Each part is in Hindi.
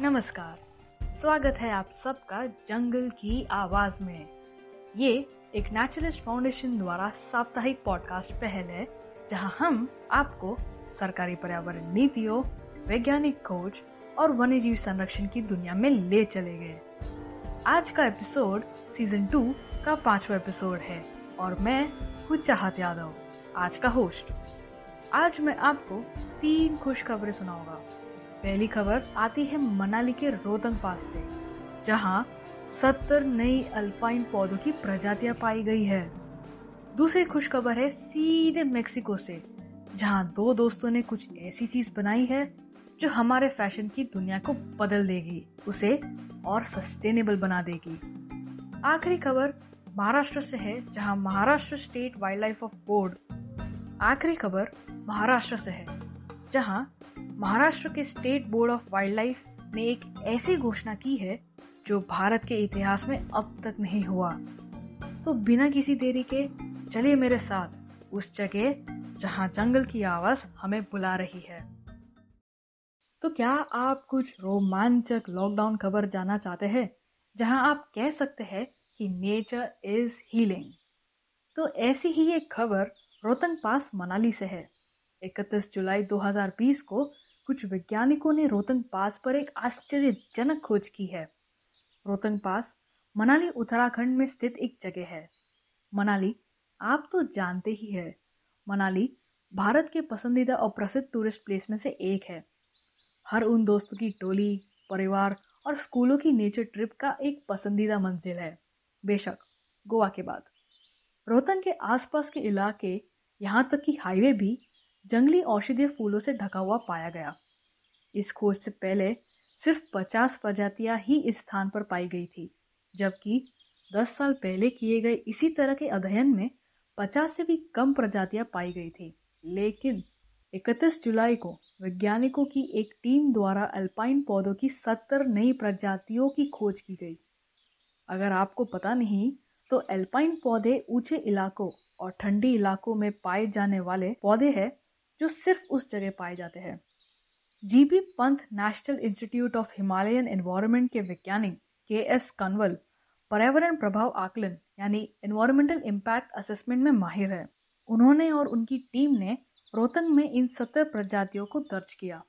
नमस्कार। स्वागत है आप सबका जंगल की आवाज़ में। ये एक नेचुरलिस्ट फाउंडेशन द्वारा साप्ताहिक पॉडकास्ट पहल है, जहाँ हम आपको सरकारी पर्यावरण नीतियों, वैज्ञानिक खोज और वन्यजीव संरक्षण की दुनिया में ले चले गए। आज का एपिसोड सीज़न टू का पांचवा एपिसोड है और मैं हूँ चाहत यादव, आज का होस्ट आज मैं आपको तीन खुश खबरें सुनाऊँगा। पहली खबर आती है मनाली के रोहतंग पास से, जहाँ सत्तर नई अल्पाइन पौधों की प्रजातियाँ पाई गई है। दूसरी खुश खबर है सीधे मेक्सिको से, जहाँ दो दोस्तों ने कुछ ऐसी चीज़ बनाई है जो हमारे फ़ैशन की दुनिया को बदल देगी, उसे और सस्टेनेबल बना देगी। आखिरी खबर महाराष्ट्र से है, जहाँ Maharashtra state wildlife of board, आखिरी खबर महाराष्ट्र से है, जहाँ महाराष्ट्र के state board of wildlife ने एक ऐसी घोषणा की है जो भारत के इतिहास में अब तक नहीं हुआ। तो बिना किसी देरी के चलिए मेरे साथ उस जगह जहाँ जंगल की आवाज़ हमें बुला रही है। तो क्या आप कुछ रोमांचक लॉकडाउन खबर जाना चाहते हैं, जहाँ आप कह सकते हैं कि नेचर इज़ हीलिंग तो ऐसी ही एक खबर रोहतंग पास मनाली से है। 31 जुलाई 2020 को कुछ वैज्ञानिकों ने रोहतंग पास पर एक आश्चर्यजनक खोज की है। रोहतंग पास, मनाली, उत्तराखंड में स्थित एक जगह है। मनाली, आप तो जानते ही है। मनाली, भारत के पसंदीदा और प्रसिद्ध टूरिस्ट प्लेस में से एक है। हर उन दोस्तों की टोली, परिवार और स्कूलों की नेचर ट्रिप का एक पसंदीदा मंजिल है। बेशक, गोवा के बाद। रोहतंग के आसपास के इलाके, यहाँ तक कि हाईवे भी जंगली औषधीय फूलों से ढका हुआ पाया गया। इस खोज से पहले सिर्फ़ 50 प्रजातियाँ ही इस स्थान पर पाई गई थी, जबकि 10 साल पहले किए गए इसी तरह के अध्ययन में 50 से भी कम प्रजातियाँ पाई गई थी। लेकिन 31 जुलाई को वैज्ञानिकों की एक टीम द्वारा अल्पाइन पौधों की 70 नई प्रजातियों की खोज की गई। अगर आपको पता नहीं तो अल्पाइन पौधे ऊँचे इलाकों और ठंडी इलाकों में पाए जाने वाले पौधे हैं जो सिर्फ़ उस जगह पाए जाते हैं। GB Pant national institute of Himalayan environment के वैज्ञानिक के एस कन्वल पर्यावरण प्रभाव आकलन, यानी एनवायरमेंटल इम्पैक्ट असेसमेंट में माहिर है। उन्होंने और उनकी टीम ने रोहतंग में इन सत्तर प्रजातियों को दर्ज किया।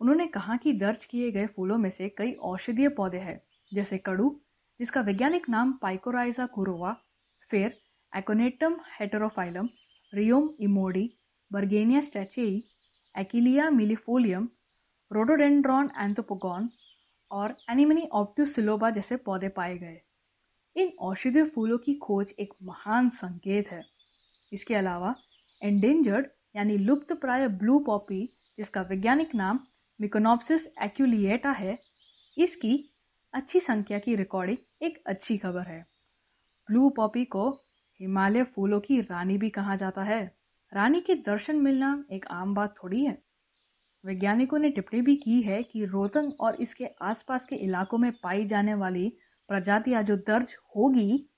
उन्होंने कहा कि दर्ज किए गए फूलों में से कई औषधीय पौधे हैं, जैसे कड़ू, जिसका वैज्ञानिक नाम पाइकोराइजा कुरोवा फिर Aconitum heterophyllum Rheum emodi Bergenia stracheyi Achillea millefolium Rhododendron anthopogon और एनिमनी ऑप्टूसिलोबा जैसे पौधे पाए गए। इन औषधीय फूलों की खोज एक महान संकेत है। इसके अलावा एंडेंजर्ड यानी लुप्त प्राय ब्लू पॉपी जिसका वैज्ञानिक नाम मिकोनॉप्सिस एक्यूलिएटा है, इसकी अच्छी संख्या की रिकॉर्डिंग एक अच्छी खबर है। ब्लू पॉपी को हिमालय फूलों की रानी भी कहा जाता है। रानी के दर्शन मिलना एक आम बात थोड़ी है। वैज्ञानिकों ने टिप्पणी भी की है कि रोहतंग और इसके आसपास के इलाकों में पाई जाने वाली प्रजातियाँ जो दर्ज होगी,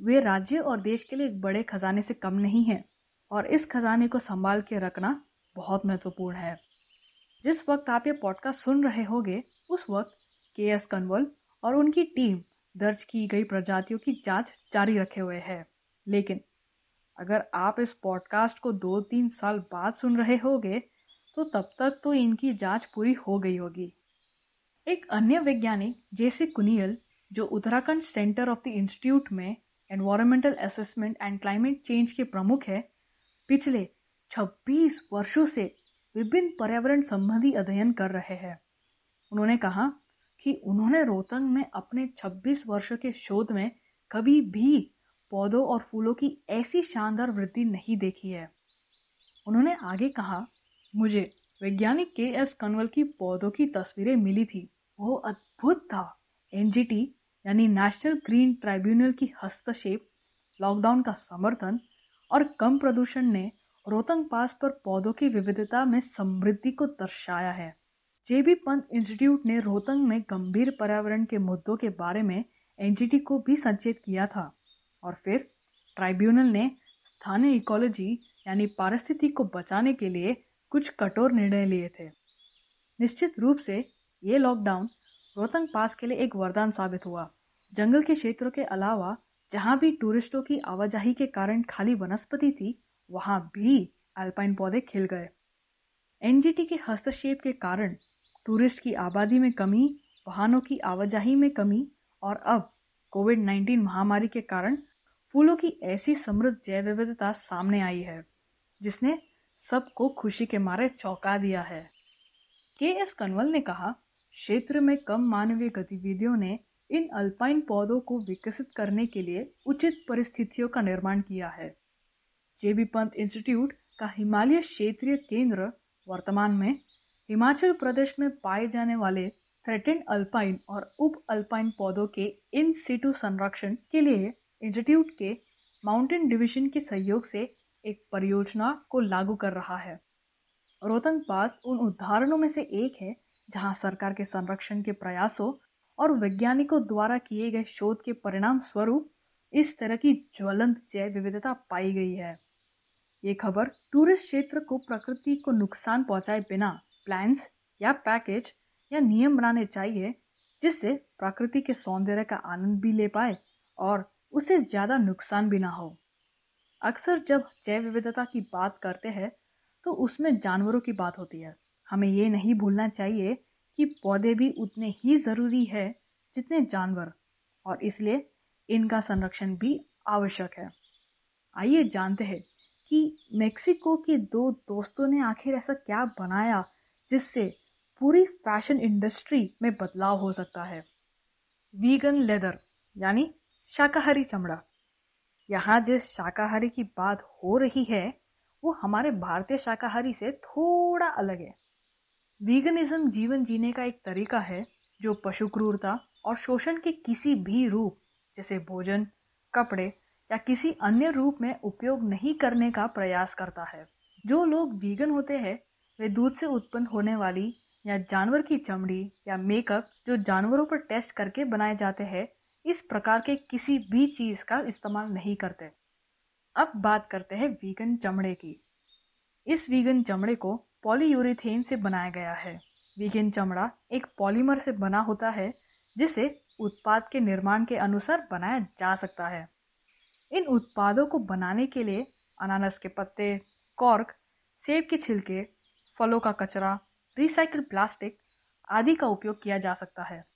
वे राज्य और देश के लिए एक बड़े खजाने से कम नहीं है और इस खजाने को संभाल के रखना बहुत महत्वपूर्ण है। जिस वक्त आप ये पॉडकास्ट सुन रहे होंगे, उस वक्त के एस कन्वल और उनकी टीम दर्ज की गई प्रजातियों की जाँच जारी रखे हुए है। लेकिन अगर आप इस पॉडकास्ट को दो तीन साल बाद सुन रहे होगे तो तब तक तो इनकी जाँच पूरी हो गई होगी। एक अन्य वैज्ञानिक जेसी कुनियल जो Uttarakhand centre of the institute में environmental assessment and climate change के प्रमुख है, पिछले 26 वर्षों से विभिन्न पर्यावरण संबंधी अध्ययन कर रहे हैं। उन्होंने कहा कि उन्होंने रोहतंग में अपने 26 वर्षों के शोध में कभी भी पौधों और फूलों की ऐसी शानदार वृद्धि नहीं देखी है। उन्होंने आगे कहा, मुझे वैज्ञानिक के एस कन्वल की पौधों की तस्वीरें मिली थी। वो अद्भुत था। एनजीटी यानी नेशनल ग्रीन ट्राइब्यूनल की हस्तक्षेप, लॉकडाउन का समर्थन और कम प्रदूषण ने रोहतंग पास पर पौधों की विविधता में समृद्धि को दर्शाया है। जेबी पंत इंस्टीट्यूट ने रोहतंग में गंभीर पर्यावरण के मुद्दों के बारे में एनजीटी को भी संचेत किया था। और फिर ट्राइब्यूनल ने स्थानीय इकोलॉजी यानी पारिस्थिति को बचाने के लिए कुछ कठोर निर्णय लिए थे। निश्चित रूप से ये लॉकडाउन रोहतंग पास के लिए एक वरदान साबित हुआ। जंगल के क्षेत्रों के अलावा जहाँ भी टूरिस्टों की आवाजाही के कारण खाली वनस्पति थी, वहाँ भी अल्पाइन पौधे खिल गए। एनजीटी के हस्तक्षेप के कारण टूरिस्ट की आबादी में कमी, वाहनों की आवाजाही में कमी और अब कोविड 19 महामारी के कारण फूलों की ऐसी समृद्ध जैव विविधता सामने आई है, जिसने सबको खुशी के मारे चौंका दिया है। के एस कनवल ने कहा, क्षेत्र में कम मानवीय गतिविधियों ने इन अल्पाइन पौधों को विकसित करने के लिए उचित परिस्थितियों का निर्माण किया है। जेबी पंत इंस्टीट्यूट का हिमालय क्षेत्रीय केंद्र वर्तमान में हिमाचल प्रदेश में पाए जाने वाले थ्रेटेंड अल्पाइन और उप अल्पाइन पौधों के इन सीटू संरक्षण के लिए इंस्टीट्यूट के माउंटेन डिवीज़न के सहयोग से एक परियोजना को लागू कर रहा है। रोहतंग पास उन उदाहरणों में से एक है, जहाँ सरकार के संरक्षण के प्रयासों और वैज्ञानिकों द्वारा किए गए शोध के परिणाम स्वरूप इस तरह की ज्वलंत जैव विविधता पाई गई है। ये खबर टूरिस्ट क्षेत्र को प्रकृति को नुकसान पहुँचाए बिना प्लान्स या पैकेज या नियम बनाने चाहिए, जिससे प्रकृति के सौंदर्य का आनंद भी ले पाए और उसे ज़्यादा नुकसान भी ना हो। अक्सर जब जैव विविधता की बात करते हैं तो उसमें जानवरों की बात होती है। हमें ये नहीं भूलना चाहिए कि पौधे भी उतने ही ज़रूरी है जितने जानवर, और इसलिए इनका संरक्षण भी आवश्यक है। आइए जानते हैं कि मेक्सिको के दो दोस्तों ने आखिर ऐसा क्या बनाया जिससे पूरी फ़ैशन इंडस्ट्री में बदलाव हो सकता है। वीगन लेदर, यानी शाकाहारी चमड़ा। यहाँ जिस शाकाहारी की बात हो रही है, वो हमारे भारतीय शाकाहारी से थोड़ा अलग है। वीगनिज्म जीवन जीने का एक तरीका है, जो पशु क्रूरता और शोषण के किसी भी रूप, जैसे भोजन, कपड़े या किसी अन्य रूप में उपयोग नहीं करने का प्रयास करता है। जो लोग वीगन होते हैं, वे दूध से उत्पन्न होने वाली या जानवर की चमड़ी या मेकअप जो जानवरों पर टेस्ट करके बनाए जाते हैं इस प्रकार के किसी भी चीज़ का इस्तेमाल नहीं करते। अब बात करते हैं वीगन चमड़े की। इस वीगन चमड़े को पॉलीयूरेथेन से बनाया गया है। वीगन चमड़ा एक पॉलीमर से बना होता है, जिसे उत्पाद के निर्माण के अनुसार बनाया जा सकता है। इन उत्पादों को बनाने के लिए अनानस के पत्ते, कॉर्क, सेब के छिलके, फलों का कचरा, रिसाइकिल प्लास्टिक आदि का उपयोग किया जा सकता है।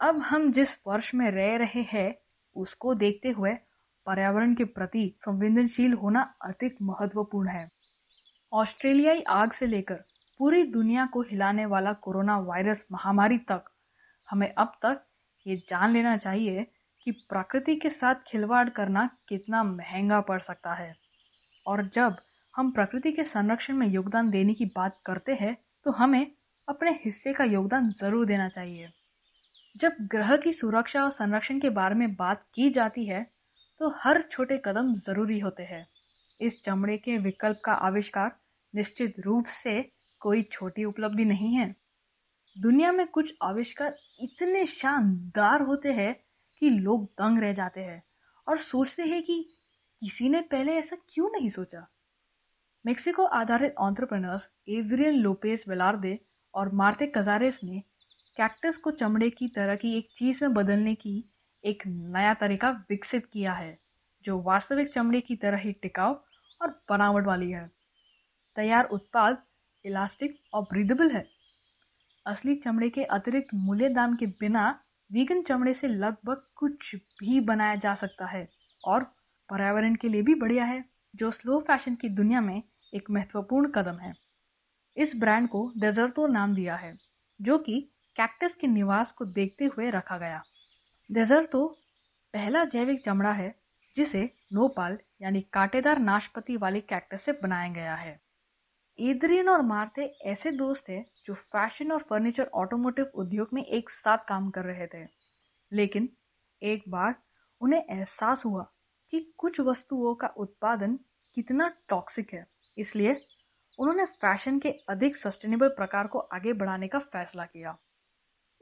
अब हम जिस वर्ष में रह रहे हैं, उसको देखते हुए पर्यावरण के प्रति संवेदनशील होना अधिक महत्वपूर्ण है। ऑस्ट्रेलियाई आग से लेकर पूरी दुनिया को हिलाने वाला कोरोना वायरस महामारी तक, हमें अब तक ये जान लेना चाहिए कि प्रकृति के साथ खिलवाड़ करना कितना महँगा पड़ सकता है। और जब हम प्रकृति के संरक्षण में योगदान देने की बात करते हैं तो हमें अपने हिस्से का योगदान ज़रूर देना चाहिए। जब ग्रह की सुरक्षा और संरक्षण के बारे में बात की जाती है तो हर छोटे कदम ज़रूरी होते हैं। इस चमड़े के विकल्प का आविष्कार निश्चित रूप से कोई छोटी उपलब्धि नहीं है। दुनिया में कुछ आविष्कार इतने शानदार होते हैं कि लोग दंग रह जाते हैं और सोचते हैं कि किसी ने पहले ऐसा क्यों नहीं सोचा? मेक्सिको आधारित ऑन्ट्रप्रनर्स एवरियन लोपेस वेलार्दे और मार्ते कजारेस ने कैक्टस को चमड़े की तरह की एक चीज़ में बदलने की एक नया तरीका विकसित किया है, जो वास्तविक चमड़े की तरह ही टिकाऊ और बनावट वाली है। तैयार उत्पाद इलास्टिक और ब्रीदेबल है। असली चमड़े के अतिरिक्त मूल्य दाम के बिना वीगन चमड़े से लगभग कुछ भी बनाया जा सकता है और पर्यावरण के लिए भी बढ़िया है, जो स्लो फ़ैशन की दुनिया में एक महत्वपूर्ण कदम है। इस ब्रांड को डेजर्टो नाम दिया है, जो कि कैक्टस के निवास को देखते हुए रखा गया। डेजर तो पहला जैविक चमड़ा है, जिसे नोपाल यानी कांटेदार नाशपति वाली कैक्टस से बनाया गया है। एद्रियन और मार्थे ऐसे दोस्त थे जो फ़ैशन और फर्नीचर ऑटोमोटिव उद्योग में एक साथ काम कर रहे थे। लेकिन एक बार उन्हें एहसास हुआ कि कुछ वस्तुओं का उत्पादन कितना टॉक्सिक है, इसलिए उन्होंने फ़ैशन के अधिक सस्टेनेबल प्रकार को आगे बढ़ाने का फैसला किया।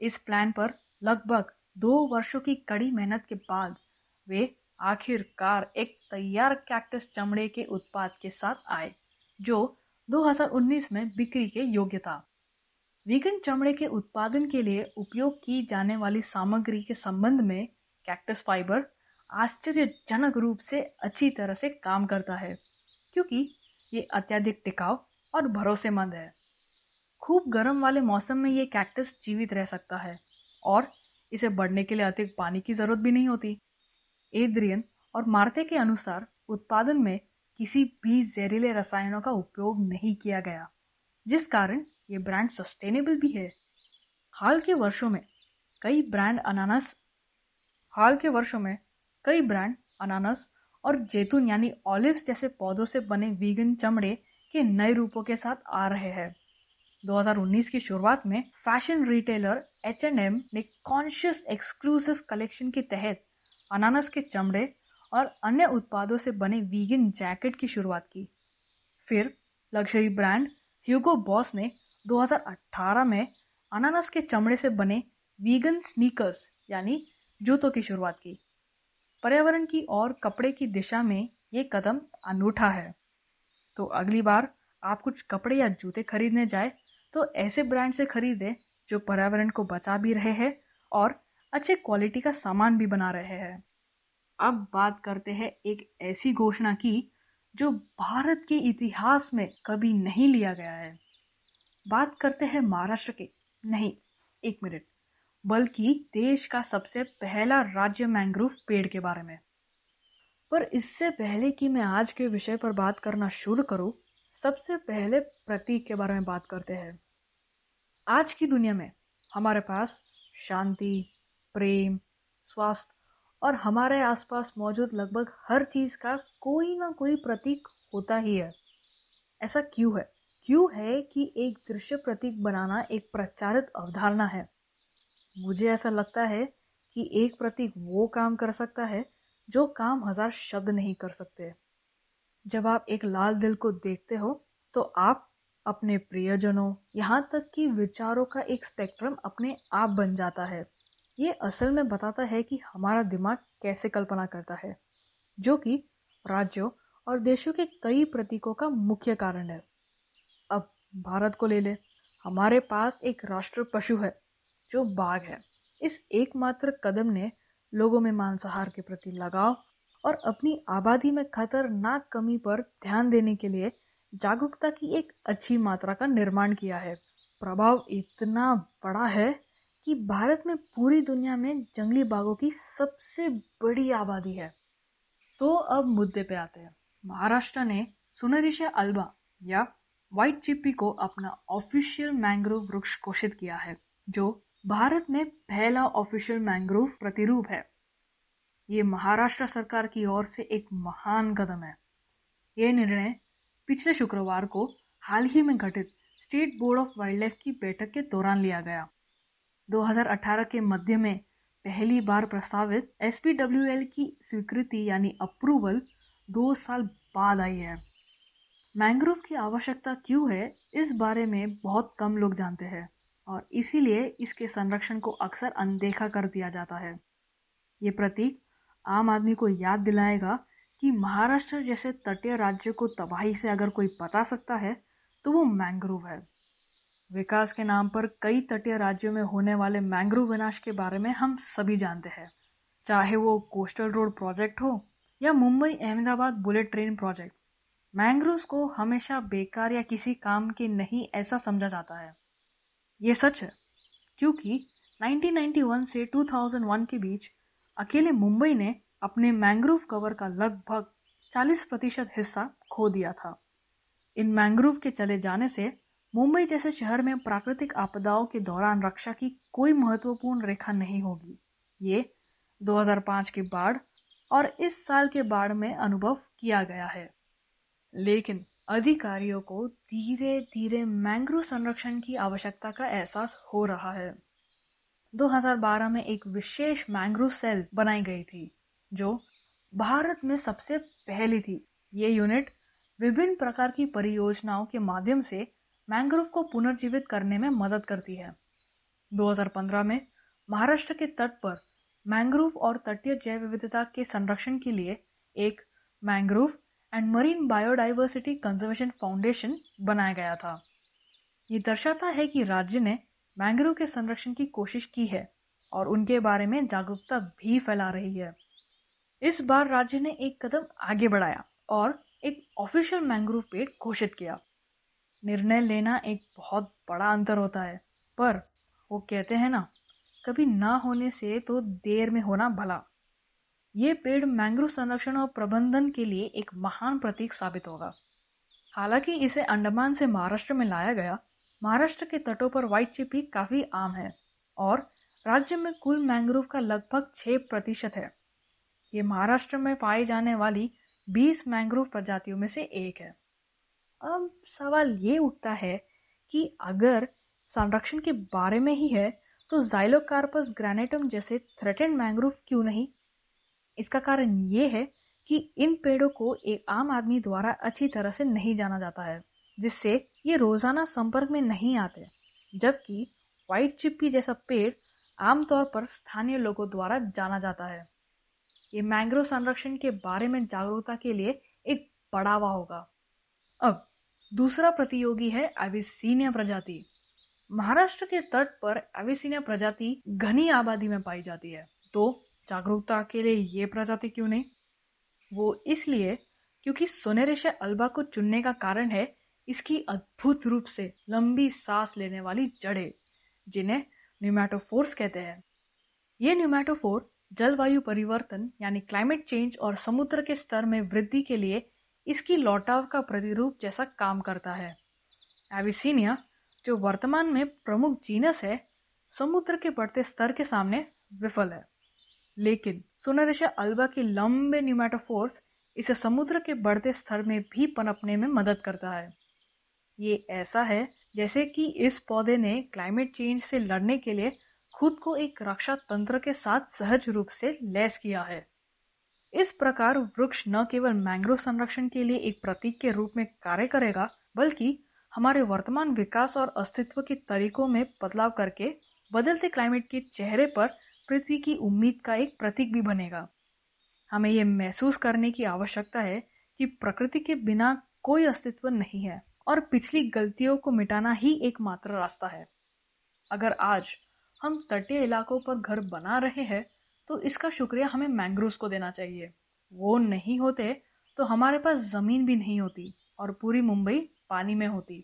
इस प्लान पर लगभग दो वर्षों की कड़ी मेहनत के बाद वे आखिरकार एक तैयार कैक्टस चमड़े के उत्पाद के साथ आए, जो 2019 में बिक्री के योग्य था। वीगन चमड़े के उत्पादन के लिए उपयोग की जाने वाली सामग्री के संबंध में कैक्टस फाइबर आश्चर्यजनक रूप से अच्छी तरह से काम करता है, क्योंकि ये अत्यधिक टिकाऊ और भरोसेमंद है। खूब गर्म वाले मौसम में ये कैक्टस जीवित रह सकता है और इसे बढ़ने के लिए अधिक पानी की ज़रूरत भी नहीं होती। एद्रियन और मार्थे के अनुसार उत्पादन में किसी भी जहरीले रसायनों का उपयोग नहीं किया गया, जिस कारण ये ब्रांड सस्टेनेबल भी है। हाल के वर्षों में कई ब्रांड अनानस, हाल के वर्षों में कई ब्रांड अनानस और जैतून यानी ऑलिव्स जैसे पौधों से बने वीगन चमड़े के नए रूपों के साथ आ रहे हैं। 2019 की शुरुआत में फ़ैशन रिटेलर एच ने कॉन्शियस एक्सक्लूसिव कलेक्शन के तहत अनानस के चमड़े और अन्य उत्पादों से बने वीगन जैकेट की शुरुआत की। फिर लग्जरी ब्रांड ह्यूगो बॉस ने 2018 में अनानस के चमड़े से बने वीगन स्नीकर्स यानी जूतों की शुरुआत की। पर्यावरण की और कपड़े की दिशा में ये कदम अनूठा है। तो अगली बार आप कुछ कपड़े या जूते खरीदने जाए तो ऐसे ब्रांड से खरीदें जो पर्यावरण को बचा भी रहे हैं और अच्छे क्वालिटी का सामान भी बना रहे हैं। अब बात करते हैं एक ऐसी घोषणा की जो भारत के इतिहास में कभी नहीं लिया गया है। बात करते हैं महाराष्ट्र के। नहीं, एक मिनट। बल्कि देश का सबसे पहला राज्य मैंग्रोव पेड़ के बारे में। पर इससे पहले कि मैं आज के विषय पर बात करना शुरू करूँ सबसे पहले प्रतीक के बारे में बात करते हैं। आज की दुनिया में हमारे पास शांति, प्रेम, स्वास्थ्य और हमारे आसपास मौजूद लगभग हर चीज़ का कोई ना कोई प्रतीक होता ही है। ऐसा क्यों है? क्यों है कि एक दृश्य प्रतीक बनाना एक प्रचारित अवधारणा है? मुझे ऐसा लगता है कि एक प्रतीक वो काम कर सकता है जो काम हज़ार शब्द नहीं कर सकते। जब आप एक लाल दिल को देखते हो तो आप अपने प्रियजनों, यहाँ तक कि विचारों का एक स्पेक्ट्रम अपने आप बन जाता है। ये असल में बताता है कि हमारा दिमाग कैसे कल्पना करता है, जो कि राज्यों और देशों के कई प्रतीकों का मुख्य कारण है। अब भारत को ले ले। हमारे पास एक राष्ट्र पशु है, जो बाघ है। इस एकमात्र कदम ने लोगों में मांसाहार के प्रति लगाव और अपनी आबादी में खतरनाक कमी पर ध्यान देने के लिए जागरूकता की एक अच्छी मात्रा का निर्माण किया है। प्रभाव इतना बड़ा है कि भारत में पूरी दुनिया में जंगली बाघों की सबसे बड़ी आबादी है। तो अब मुद्दे पे आते हैं। महाराष्ट्र ने सुनरिशा अल्बा या व्हाइट चिप्पी को अपना ऑफिशियल मैंग्रोव वृक्ष घोषित किया है, जो भारत में पहला ऑफिशियल मैंग्रोव प्रतिरूप है। ये महाराष्ट्र सरकार की ओर से एक महान कदम है। ये निर्णय पिछले शुक्रवार को हाल ही में घटित state board of wildlife की बैठक के दौरान लिया गया। 2018 के मध्य में पहली बार प्रस्तावित एसपीडब्ल्यूएल की स्वीकृति यानी अप्रूवल दो साल बाद आई है। मैंग्रोव की आवश्यकता क्यों है, इस बारे में बहुत कम लोग जानते हैं और इसीलिए इसके संरक्षण को अक्सर अनदेखा कर दिया जाता है। ये प्रतीक आम आदमी को याद दिलाएगा कि महाराष्ट्र जैसे तटीय राज्य को तबाही से अगर कोई बचा सकता है तो वो मैंग्रोव है। विकास के नाम पर कई तटीय राज्यों में होने वाले मैंग्रोव विनाश के बारे में हम सभी जानते हैं। चाहे वो कोस्टल रोड प्रोजेक्ट हो या Mumbai Ahmedabad bullet train project mangrove को हमेशा बेकार या किसी काम के नहीं ऐसा समझा जाता है। ये सच है, क्योंकि 1991 से 2001 के बीच अकेले मुंबई ने अपने मैंग्रोव कवर का लगभग 40 प्रतिशत हिस्सा खो दिया था। इन मैंग्रोव के चले जाने से मुंबई जैसे शहर में प्राकृतिक आपदाओं के दौरान रक्षा की कोई महत्वपूर्ण रेखा नहीं होगी। ये 2005 की बाढ़ और इस साल के बाढ़ में अनुभव किया गया है। लेकिन अधिकारियों को धीरे धीरे मैंग्रोव संरक्षण की आवश्यकता का एहसास हो रहा है। 2012 में एक विशेष मैंग्रोव सेल बनाई गई थी, जो भारत में सबसे पहली थी। ये यूनिट विभिन्न प्रकार की परियोजनाओं के माध्यम से मैंग्रोव को पुनर्जीवित करने में मदद करती है। 2015 में महाराष्ट्र के तट पर मैंग्रोव और तटीय जैव विविधता के संरक्षण के लिए एक mangrove and marine biodiversity conservation foundation बनाया गया था। ये दर्शाता है कि राज्य ने मैंग्रोव के संरक्षण की कोशिश की है और उनके बारे में जागरूकता भी फैला रही है। इस बार राज्य ने एक कदम आगे बढ़ाया और एक ऑफिशियल मैंग्रोव पेड़ घोषित किया। निर्णय लेना एक बहुत बड़ा अंतर होता है, पर वो कहते हैं ना, कभी ना होने से तो देर में होना भला। ये पेड़ मैंग्रोव संरक्षण और प्रबंधन के लिए एक महान प्रतीक साबित होगा। हालाँकि इसे अंडमान से महाराष्ट्र में लाया गया महाराष्ट्र के तटों पर व्हाइट चिपी काफ़ी आम है और राज्य में कुल मैंग्रोव का लगभग छह प्रतिशत है। ये महाराष्ट्र में पाई जाने वाली 20 मैंग्रोव प्रजातियों में से एक है। अब सवाल ये उठता है कि अगर संरक्षण के बारे में ही है तो जाइलोकार्पस ग्रेनेटम जैसे थ्रेटेड मैंग्रोव क्यों नहीं? इसका कारण ये है कि इन पेड़ों को एक आम आदमी द्वारा अच्छी तरह से नहीं जाना जाता है। जिससे ये रोज़ाना संपर्क में नहीं आते, जबकि व्हाइट चिप्पी जैसा पेड़ आमतौर पर स्थानीय लोगों द्वारा जाना जाता है। ये मैंग्रोव संरक्षण के बारे में जागरूकता के लिए एक बढ़ावा होगा। अब, दूसरा प्रतियोगी है एविसीनिया प्रजाति। महाराष्ट्र के तट पर एविसीनिया प्रजाति घनी आबादी में पाई जाती है। तो जागरूकता के लिए ये प्रजाति क्यों नहीं? वो इसलिए क्योंकि सोनेरेशा अल्बा को चुनने का कारण है इसकी अद्भुत रूप से लंबी सांस लेने वाली जड़ें, जिन्हें न्यूमैटोफोर्स कहते हैं। ये न्यूमेटोफोर जलवायु परिवर्तन, यानी क्लाइमेट चेंज और समुद्र के स्तर में वृद्धि के लिए इसकी लौटाव का प्रतिरूप जैसा काम करता है। एविसीनिया जो वर्तमान में प्रमुख जीनस है, समुद्र के बढ़ते स्तर के सामने विफल है। लेकिन सुनरिशा अल्बा की लंबे न्यूमैटोफोर्स इसे समुद्र के बढ़ते स्तर में भी पनपने में मदद करता है। ये ऐसा है जैसे कि इस पौधे ने क्लाइमेट चेंज से लड़ने के लिए खुद को एक रक्षा तंत्र के साथ सहज रूप से लैस किया है। इस प्रकार वृक्ष न केवल मैंग्रोव संरक्षण के लिए एक प्रतीक के रूप में कार्य करेगा, बल्कि हमारे वर्तमान विकास और अस्तित्व के तरीकों में बदलाव करके बदलते क्लाइमेट के चेहरे पर पृथ्वी की उम्मीद का एक प्रतीक भी बनेगा। हमें यह महसूस करने की आवश्यकता है कि प्रकृति के बिना कोई अस्तित्व नहीं है। और पिछली गलतियों को मिटाना ही एकमात्र रास्ता है। अगर आज हम तटीय इलाकों पर घर बना रहे हैं तो इसका शुक्रिया हमें मैंग्रोव को देना चाहिए। वो नहीं होते तो हमारे पास ज़मीन भी नहीं होती और पूरी मुंबई पानी में होती।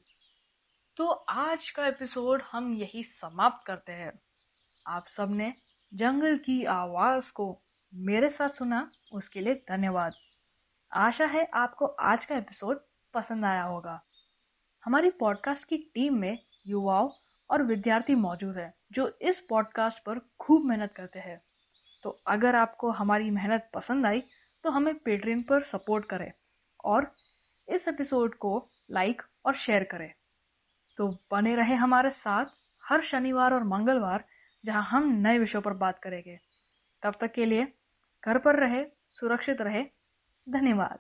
तो आज का एपिसोड हम यही समाप्त करते हैं। आप सबने जंगल की आवाज़ को मेरे साथ सुना, उसके लिए धन्यवाद। आशा है आपको आज का एपिसोड पसंद आया होगा। हमारी पॉडकास्ट की टीम में युवाओं और विद्यार्थी मौजूद हैं, जो इस पॉडकास्ट पर खूब मेहनत करते हैं। तो अगर आपको हमारी मेहनत पसंद आई तो हमें पेट्रियन पर सपोर्ट करें और इस एपिसोड को लाइक और शेयर करें। तो बने रहे हमारे साथ हर शनिवार और मंगलवार, जहाँ हम नए विषयों पर बात करेंगे। तब तक के लिए घर पर रहे, सुरक्षित रहे। धन्यवाद।